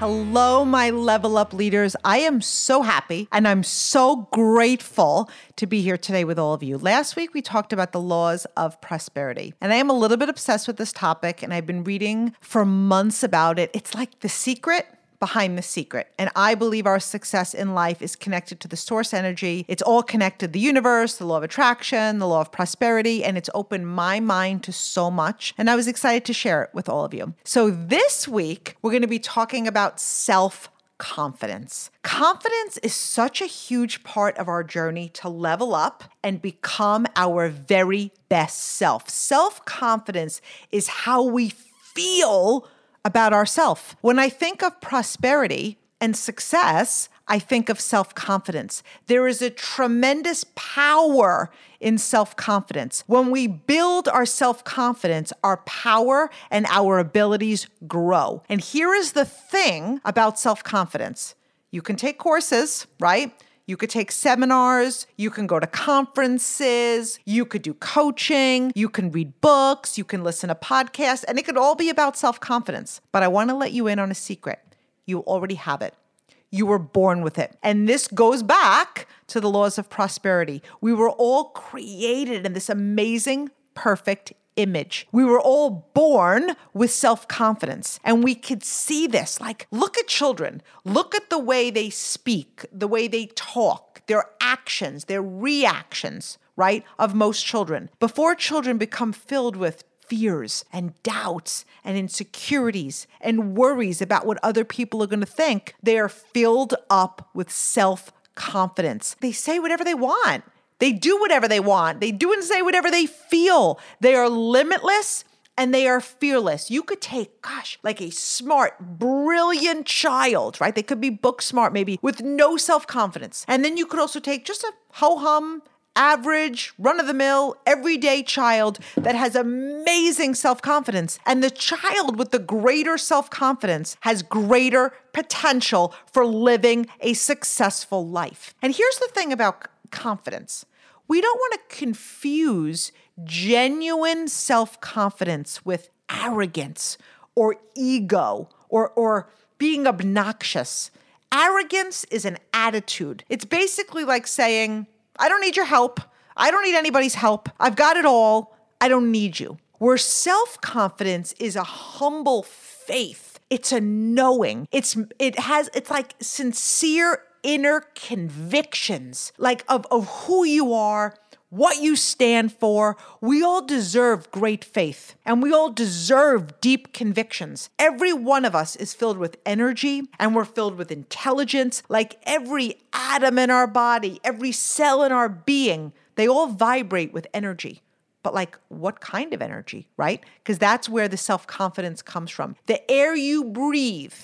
Hello, my level up leaders. I am so happy and I'm so grateful to be here today with all of you. Last week, we talked about the laws of prosperity, and I am a little bit obsessed with this topic, and I've been reading for months about it. It's like the secret behind the secret. And I believe our success in life is connected to the source energy. It's all connected the universe, the law of attraction, the law of prosperity, and it's opened my mind to so much. And I was excited to share it with all of you. So this week, we're going to be talking about self confidence. Confidence is such a huge part of our journey to level up and become our very best self. Self confidence is how we feel about ourselves. When I think of prosperity and success, I think of self confidence. There is a tremendous power in self confidence. When we build our self confidence, our power and our abilities grow. And here is the thing about self confidence you can take courses, right? You could take seminars, you can go to conferences, you could do coaching, you can read books, you can listen to podcasts, and it could all be about self confidence. But I want to let you in on a secret. You already have it. You were born with it. And this goes back to the laws of prosperity. We were all created in this amazing, perfect image. We were all born with self confidence, and we could see this. Like, look at children, look at the way they speak, the way they talk, their actions, their reactions, right? Of most children. Before children become filled with fears and doubts and insecurities and worries about what other people are going to think, they are filled up with self confidence. They say whatever they want. They do whatever they want. They do and say whatever they feel. They are limitless and they are fearless. You could take, gosh, like a smart, brilliant child, right? They could be book smart, maybe with no self confidence. And then you could also take just a ho hum, average, run of the mill, everyday child that has amazing self confidence. And the child with the greater self confidence has greater potential for living a successful life. And here's the thing about confidence. We don't want to confuse genuine self confidence with arrogance or ego or, or being obnoxious. Arrogance is an attitude. It's basically like saying, I don't need your help. I don't need anybody's help. I've got it all. I don't need you. Where self confidence is a humble faith. It's a knowing. It's it has it's like sincere inner convictions, like of, of who you are, what you stand for. We all deserve great faith and we all deserve deep convictions. Every one of us is filled with energy and we're filled with intelligence. Like every atom in our body, every cell in our being, they all vibrate with energy. But, like, what kind of energy, right? Because that's where the self confidence comes from. The air you breathe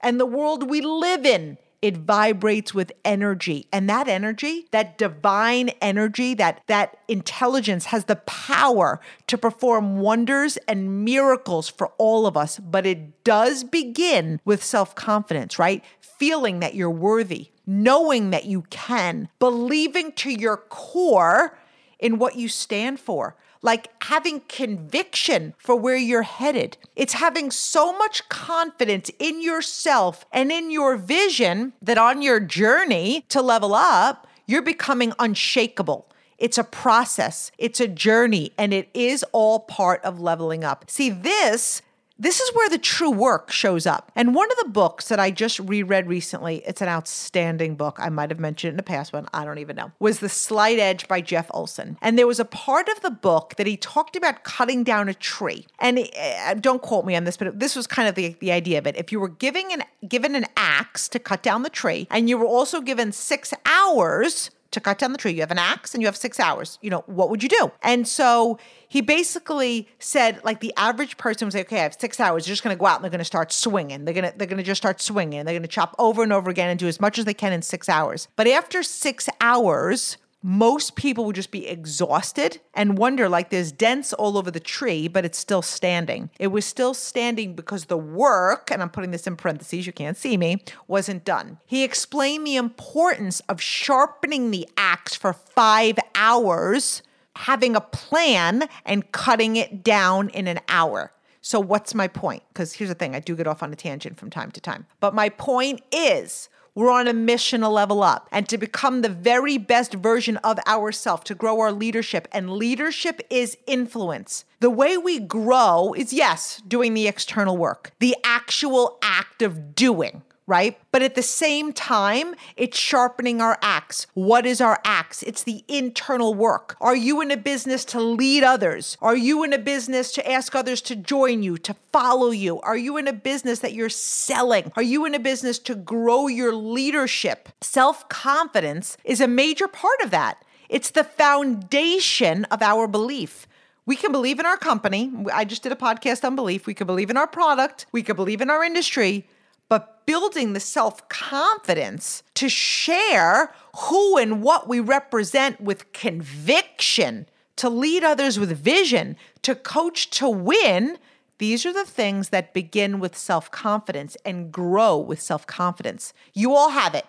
and the world we live in it vibrates with energy. And that energy that divine energy that that intelligence has the power to perform wonders and miracles for all of us. But it does begin with self-confidence right? Feeling that you're worthy knowing that you can believing to your core in what you stand for like having conviction for where you're headed. It's having so much confidence in yourself and in your vision that on your journey to level up, you're becoming unshakable. It's a process, it's a journey, and it is all part of leveling up. See, this this is where the true work shows up. And one of the books that I just reread recently, it's an outstanding book. I might have mentioned it in the past one, I don't even know, was The Slight Edge by Jeff Olson. And there was a part of the book that he talked about cutting down a tree. And uh, don't quote me on this, but this was kind of the, the idea of it. If you were giving an, given an axe to cut down the tree, and you were also given six hours to cut down the tree. You have an axe and you have six hours. You know, what would you do? And so he basically said, like the average person would say, okay, I have six hours. They're just going to go out and they're going to start swinging. They're going to they're going to just start swinging. They're going to chop over and over again and do as much as they can in six hours. But after six hours, most people would just be exhausted and wonder like there's dents all over the tree, but it's still standing. It was still standing because the work, and I'm putting this in parentheses, you can't see me, wasn't done. He explained the importance of sharpening the axe for five hours, having a plan, and cutting it down in an hour. So, what's my point? Because here's the thing I do get off on a tangent from time to time. But my point is, we're on a mission to level up and to become the very best version of ourselves, to grow our leadership. And leadership is influence. The way we grow is, yes, doing the external work, the actual act of doing right? But at the same time, it's sharpening our axe. What is our axe? It's the internal work. Are you in a business to lead others? Are you in a business to ask others to join you, to follow you? Are you in a business that you're selling? Are you in a business to grow your leadership? Self confidence is a major part of that. It's the foundation of our belief. We can believe in our company. I just did a podcast on belief. We can believe in our product. We can believe in our industry but building the self confidence to share who and what we represent with conviction, to lead others with vision, to coach to win. These are the things that begin with self confidence and grow with self confidence. You all have it.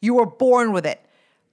You were born with it.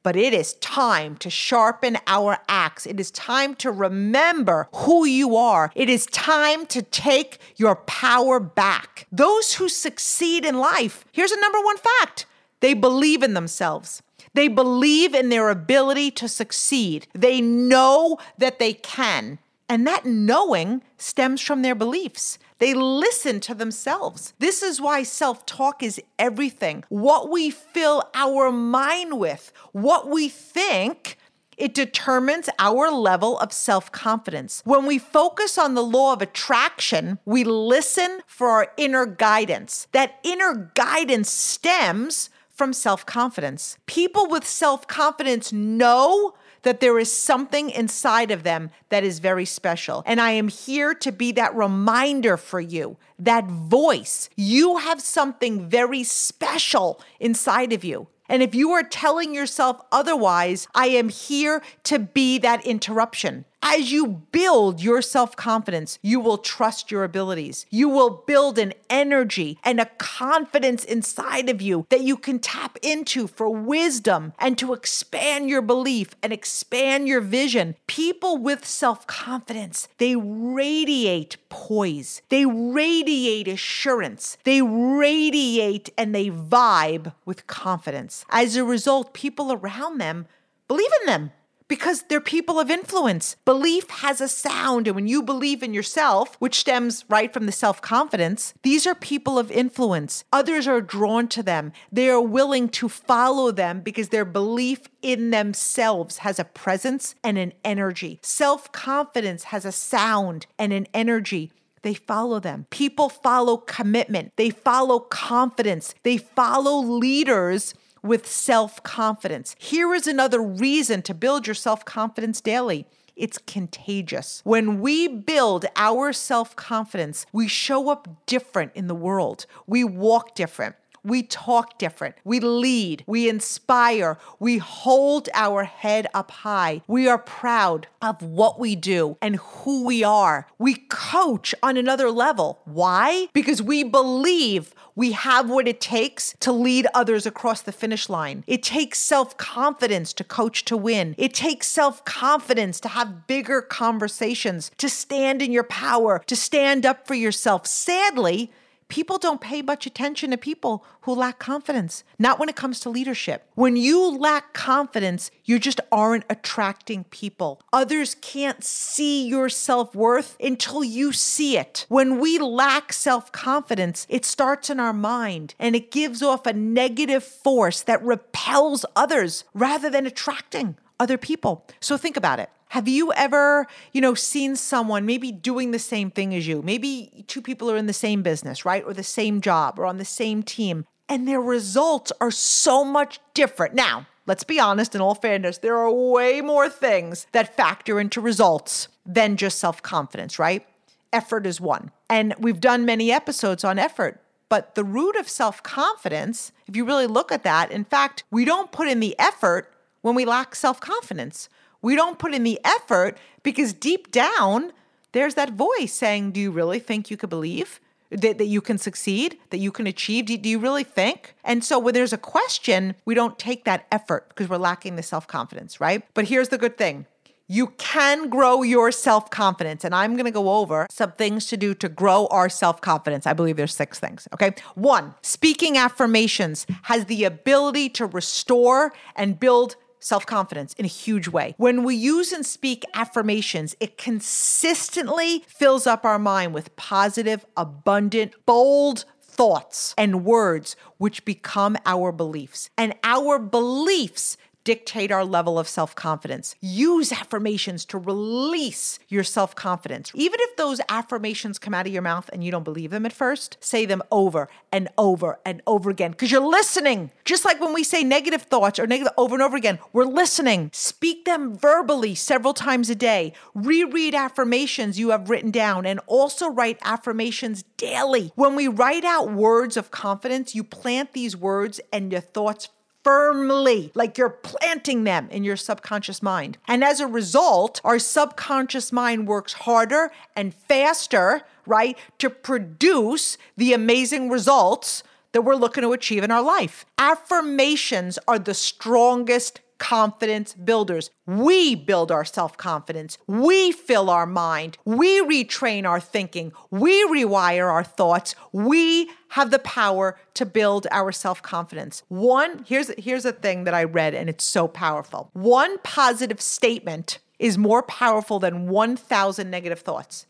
But it is time to sharpen our axe. It is time to remember who you are. It is time to take your power back. Those who succeed in life, here's a number one fact they believe in themselves. They believe in their ability to succeed. They know that they can. And that knowing stems from their beliefs. They listen to themselves. This is why self talk is everything. What we fill our mind with, what we think, it determines our level of self confidence. When we focus on the law of attraction, we listen for our inner guidance. That inner guidance stems from self confidence. People with self confidence know that there is something inside of them that is very special. And I am here to be that reminder for you, that voice. You have something very special inside of you. And if you are telling yourself otherwise, I am here to be that interruption. As you build your self confidence, you will trust your abilities. You will build an energy and a confidence inside of you that you can tap into for wisdom and to expand your belief and expand your vision. People with self confidence, they radiate poise, they radiate assurance, they radiate and they vibe with confidence. As a result, people around them believe in them because they're people of influence. Belief has a sound. And when you believe in yourself, which stems right from the self confidence, these are people of influence. Others are drawn to them. They are willing to follow them because their belief in themselves has a presence and an energy. Self confidence has a sound and an energy they follow them. People follow commitment. They follow confidence. They follow leaders with self confidence. Here is another reason to build your self confidence daily. It's contagious. When we build our self confidence, we show up different in the world. We walk different. We talk different. We lead. We inspire. We hold our head up high. We are proud of what we do and who we are. We coach on another level. Why? Because we believe we have what it takes to lead others across the finish line. It takes self confidence to coach to win. It takes self confidence to have bigger conversations, to stand in your power, to stand up for yourself. Sadly, People don't pay much attention to people who lack confidence, not when it comes to leadership. When you lack confidence, you just aren't attracting people. Others can't see your self worth until you see it. When we lack self confidence, it starts in our mind and it gives off a negative force that repels others rather than attracting other people. So think about it. Have you ever, you know, seen someone maybe doing the same thing as you? Maybe two people are in the same business, right? Or the same job or on the same team, and their results are so much different. Now, let's be honest, in all fairness, there are way more things that factor into results than just self confidence, right? Effort is one. And we've done many episodes on effort. But the root of self confidence, if you really look at that, in fact, we don't put in the effort when we lack self confidence. We don't put in the effort because deep down, there's that voice saying, Do you really think you could believe? That, that you can succeed, that you can achieve? Do, do you really think? And so when there's a question, we don't take that effort because we're lacking the self confidence, right? But here's the good thing you can grow your self confidence. And I'm to go over some things to do to grow our self confidence. I believe there's six things. Okay. One, speaking affirmations has the ability to restore and build self confidence in a huge way. When we use and speak affirmations, it consistently fills up our mind with positive, abundant, bold thoughts and words, which become our beliefs. And our beliefs dictate our level of self confidence. Use affirmations to release your self confidence. Even if those affirmations come out of your mouth and you don't believe them at first, say them over and over and over again because you're listening. Just like when we say negative thoughts or negative over and over again, we're listening. Speak them verbally several times a day. Reread affirmations you have written down and also write affirmations daily. When we write out words of confidence, you plant these words and your thoughts firmly, like you're planting them in your subconscious mind. And as a result, our subconscious mind works harder and faster, right, to produce the amazing results that we're looking to achieve in our life. Affirmations are the strongest confidence builders. We build our self confidence. We fill our mind. We retrain our thinking. We rewire our thoughts. We have the power to build our self confidence. One, here's, here's a thing that I read and it's so powerful. One positive statement is more powerful than 1,000 negative thoughts.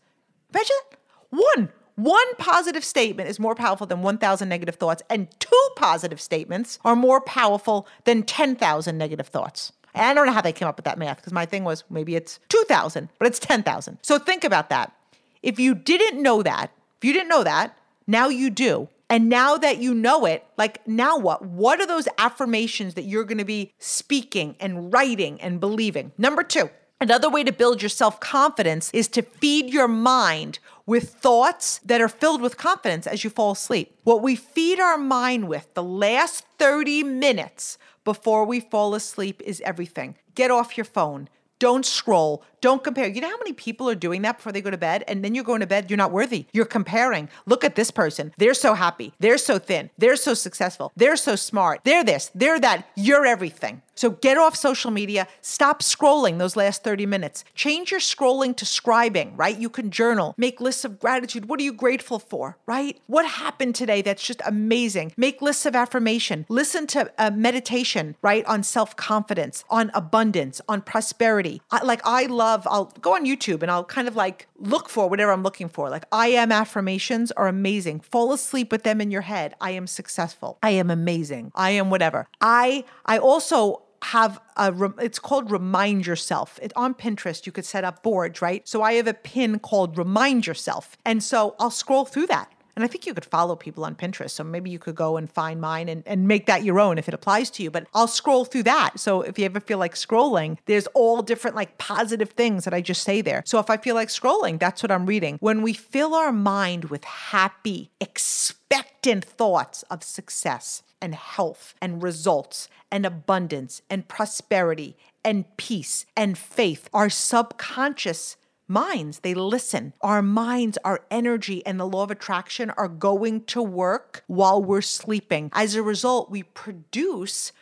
Imagine one. One positive statement is more powerful than 1,000 negative thoughts, and two positive statements are more powerful than 10,000 negative thoughts. And I don't know how they came up with that math because my thing was maybe it's 2,000, but it's 10,000. So think about that. If you didn't know that, if you didn't know that, now you do. And now that you know it, like now what? What are those affirmations that you're going to be speaking and writing and believing? Number two, Another way to build your self confidence is to feed your mind with thoughts that are filled with confidence as you fall asleep. What we feed our mind with the last 30 minutes before we fall asleep is everything. Get off your phone. Don't scroll. Don't compare. You know how many people are doing that before they go to bed? And then you're going to bed, you're not worthy. You're comparing. Look at this person. They're so happy. They're so thin. They're so successful. They're so smart. They're this. They're that. You're everything. So get off social media. Stop scrolling those last 30 minutes. Change your scrolling to scribing, right? You can journal, make lists of gratitude. What are you grateful for, right? What happened today that's just amazing? Make lists of affirmation. Listen to a meditation, right? On self confidence, on abundance, on prosperity. I, like, I love, I'll go on YouTube and I'll kind of like look for whatever I'm looking for. Like, I am affirmations are amazing. Fall asleep with them in your head. I am successful. I am amazing. I am whatever. I, I also, have a it's called remind yourself. It, on pinterest you could set up boards right? So i have a pin called remind yourself. And so i'll scroll through that. And i think you could follow people on pinterest. So maybe you could go and find mine and, and make that your own if it applies to you. But i'll scroll through that. So if you ever feel like scrolling there's all different like positive things that i just say there. So if i feel like scrolling that's what i'm reading. When we fill our mind with happy expectant thoughts of success and health and results and abundance and prosperity and peace and faith. Our subconscious minds, they listen. Our minds, our energy, and the law of attraction are going to work while we're sleeping. As a result, we produce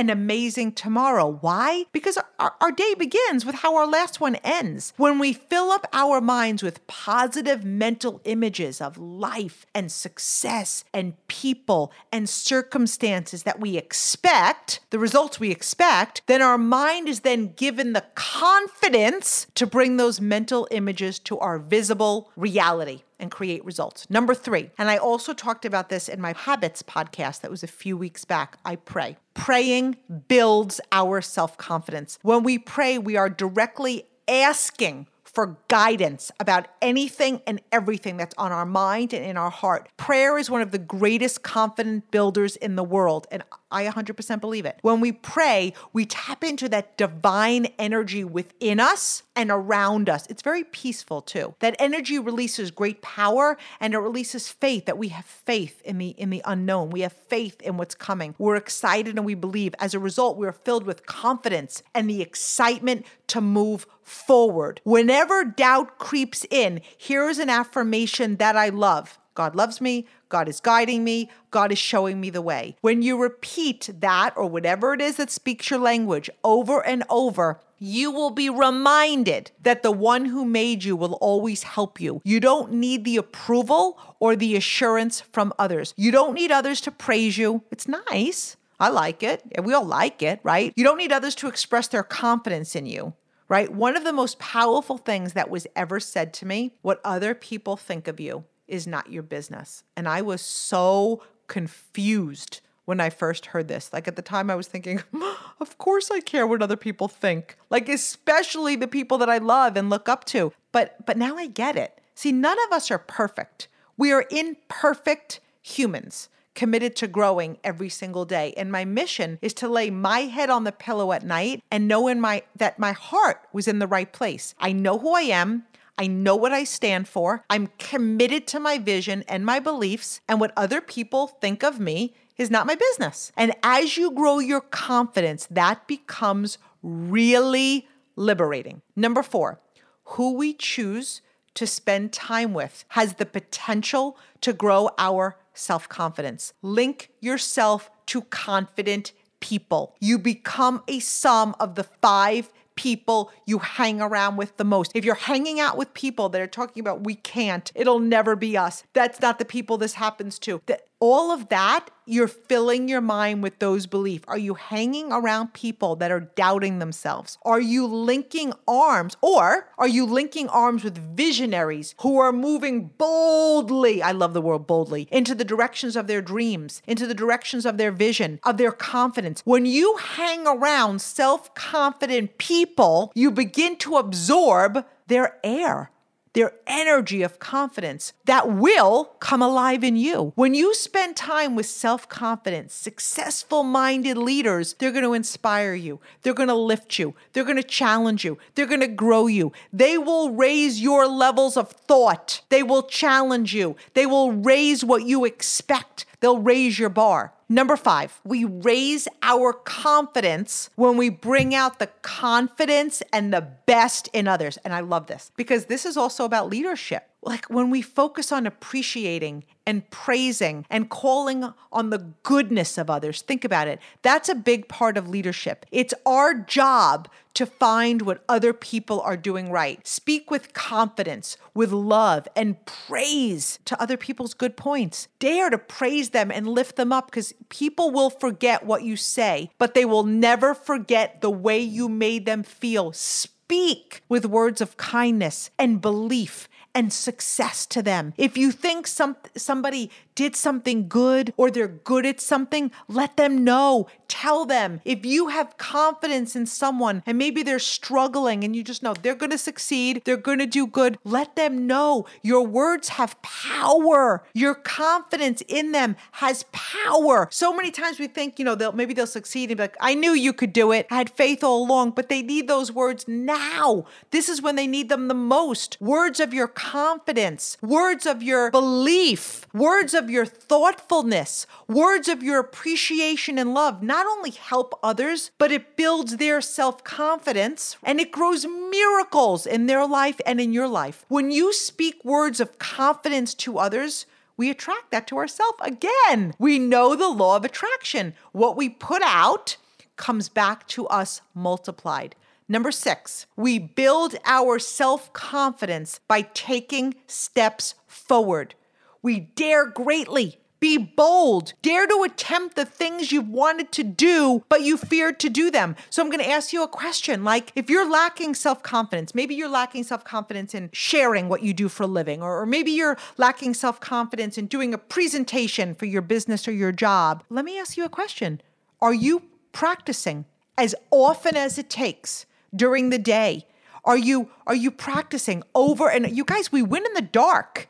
an amazing tomorrow. Why? Because our, our, day begins with how our last one ends. When we fill up our minds with positive mental images of life and success and people and circumstances that we expect, the results we expect, then our mind is then given the confidence to bring those mental images to our visible reality and create results. Number three, and I also talked about this in my Habits podcast that was a few weeks back. I pray. Praying builds our self confidence. When we pray, we are directly asking for guidance about anything and everything that's on our mind and in our heart. Prayer is one of the greatest confidence builders in the world. And I 100% believe it. When we pray, we tap into that divine energy within us and around us. It's very peaceful too. That energy releases great power and it releases faith that we have faith in the in the unknown. We have faith in what's coming. We're excited and we believe. As a result, we're filled with confidence and the excitement to move forward. Whenever doubt creeps in, here's an affirmation that I love. God loves me. God is guiding me. God is showing me the way. When you repeat that or whatever it is that speaks your language over and over, you will be reminded that the one who made you will always help you. You don't need the approval or the assurance from others. You don't need others to praise you. It's nice. I like it. We all like it, right? You don't need others to express their confidence in you right? One of the most powerful things that was ever said to me what other people think of you is not your business. And I was so confused when I first heard this. Like at the time, I was thinking, of course I care what other people think, like especially the people that I love and look up to. But but now I get it. See, none of us are perfect. We are imperfect humans committed to growing every single day. And my mission is to lay my head on the pillow at night and know in my that my heart was in the right place. I know who I am. I know what I stand for. I'm committed to my vision and my beliefs, and what other people think of me is not my business. And as you grow your confidence, that becomes really liberating. Number four, who we choose to spend time with has the potential to grow our self confidence. Link yourself to confident people. You become a sum of the five people you hang around with the most. If you're hanging out with people that are talking about we can't, it'll never be us. That's not the people this happens to. That all of that, you're filling your mind with those beliefs. Are you hanging around people that are doubting themselves? Are you linking arms or are you linking arms with visionaries who are moving boldly? I love the word boldly into the directions of their dreams, into the directions of their vision, of their confidence. When you hang around self confident people, you begin to absorb their air their energy of confidence that will come alive in you. When you spend time with self confident, successful minded leaders, they're going to inspire you, they're going to lift you, they're going to challenge you, they're going to grow you. They will raise your levels of thought, they will challenge you, they will raise what you expect, they'll raise your bar. Number five, we raise our confidence when we bring out the confidence and the best in others. And I love this because this is also about leadership. Like when we focus on appreciating and praising and calling on the goodness of others, think about it. That's a big part of leadership. It's our job to find what other people are doing right. Speak with confidence, with love, and praise to other people's good points. Dare to praise them and lift them up because people will forget what you say, but they will never forget the way you made them feel. Speak with words of kindness and belief and success to them. If you think some somebody did something good or they're good at something, let them know. Tell them. If you have confidence in someone and maybe they're struggling and you just know they're going to succeed, they're going to do good, let them know. Your words have power. Your confidence in them has power. So many times we think, you know, they'll maybe they'll succeed and be like, I knew you could do it. I had faith all along, but they need those words now. This is when they need them the most. Words of your confidence, words of your belief, words of your thoughtfulness, words of your appreciation and love not only help others, but it builds their self confidence and it grows miracles in their life and in your life. When you speak words of confidence to others, we attract that to ourselves again. We know the law of attraction. What we put out comes back to us multiplied. Number six, we build our self confidence by taking steps forward. We dare greatly. Be bold. Dare to attempt the things you've wanted to do, but you feared to do them. So I'm going to ask you a question. Like, if you're lacking self confidence, maybe you're lacking self confidence in sharing what you do for a living, or, or maybe you're lacking self confidence in doing a presentation for your business or your job. Let me ask you a question Are you practicing as often as it takes during the day? Are you are you practicing over and you guys we win in the dark.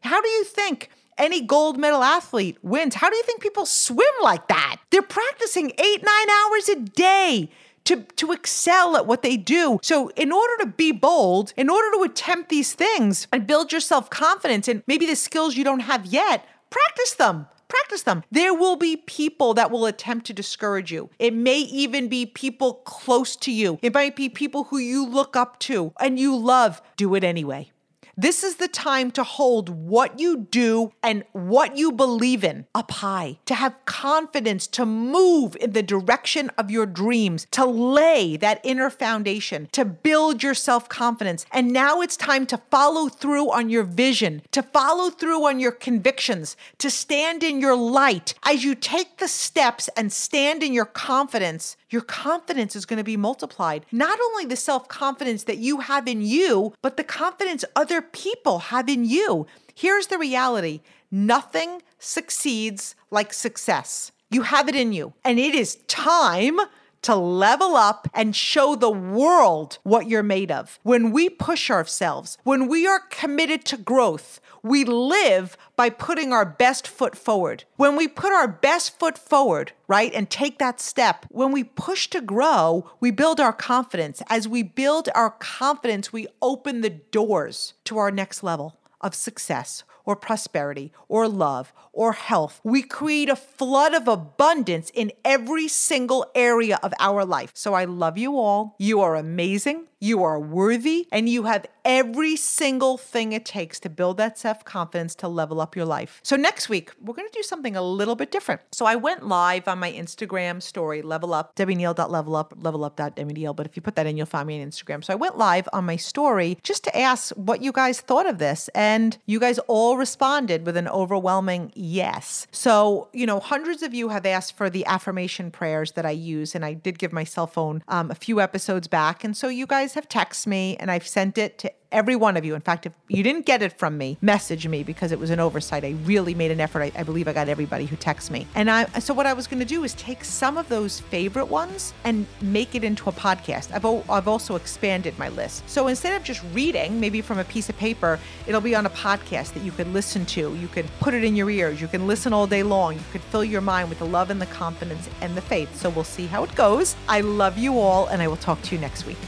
How do you think any gold medal athlete wins. How do you think people swim like that? They're practicing eight, nine hours a day to, to excel at what they do. So, in order to be bold, in order to attempt these things and build your self confidence and maybe the skills you don't have yet, practice them. Practice them. There will be people that will attempt to discourage you. It may even be people close to you. It might be people who you look up to and you love. Do it anyway. This is the time to hold what you do and what you believe in up high, to have confidence, to move in the direction of your dreams, to lay that inner foundation, to build your self confidence. And now it's time to follow through on your vision, to follow through on your convictions, to stand in your light. As you take the steps and stand in your confidence, your confidence is going to be multiplied. Not only the self confidence that you have in you, but the confidence other people have in you. Here's the reality nothing succeeds like success. You have it in you, and it is time to level up and show the world what you're made of. When we push ourselves, when we are committed to growth, we live by putting our best foot forward. When we put our best foot forward, right, and take that step, when we push to grow, we build our confidence. As we build our confidence, we open the doors to our next level of success or prosperity or love or health. We create a flood of abundance in every single area of our life. So I love you all. You are amazing. You are worthy and you have every single thing it takes to build that self confidence to level up your life. So, next week, we're going to do something a little bit different. So, I went live on my Instagram story, level up, debbieneal.level up, level up.debbieneal. But if you put that in, you'll find me on Instagram. So, I went live on my story just to ask what you guys thought of this. And you guys all responded with an overwhelming yes. So, you know, hundreds of you have asked for the affirmation prayers that I use. And I did give my cell phone um, a few episodes back. And so, you guys have texted me and I've sent it to every one of you. In fact, if you didn't get it from me, message me because it was an oversight. I really made an effort. I, I believe I got everybody who texts me. And I so what I was going to do is take some of those favorite ones and make it into a podcast. I've o- I've also expanded my list. So instead of just reading, maybe from a piece of paper, it'll be on a podcast that you could listen to. You could put it in your ears. You can listen all day long. You could fill your mind with the love and the confidence and the faith. So we'll see how it goes. I love you all, and I will talk to you next week.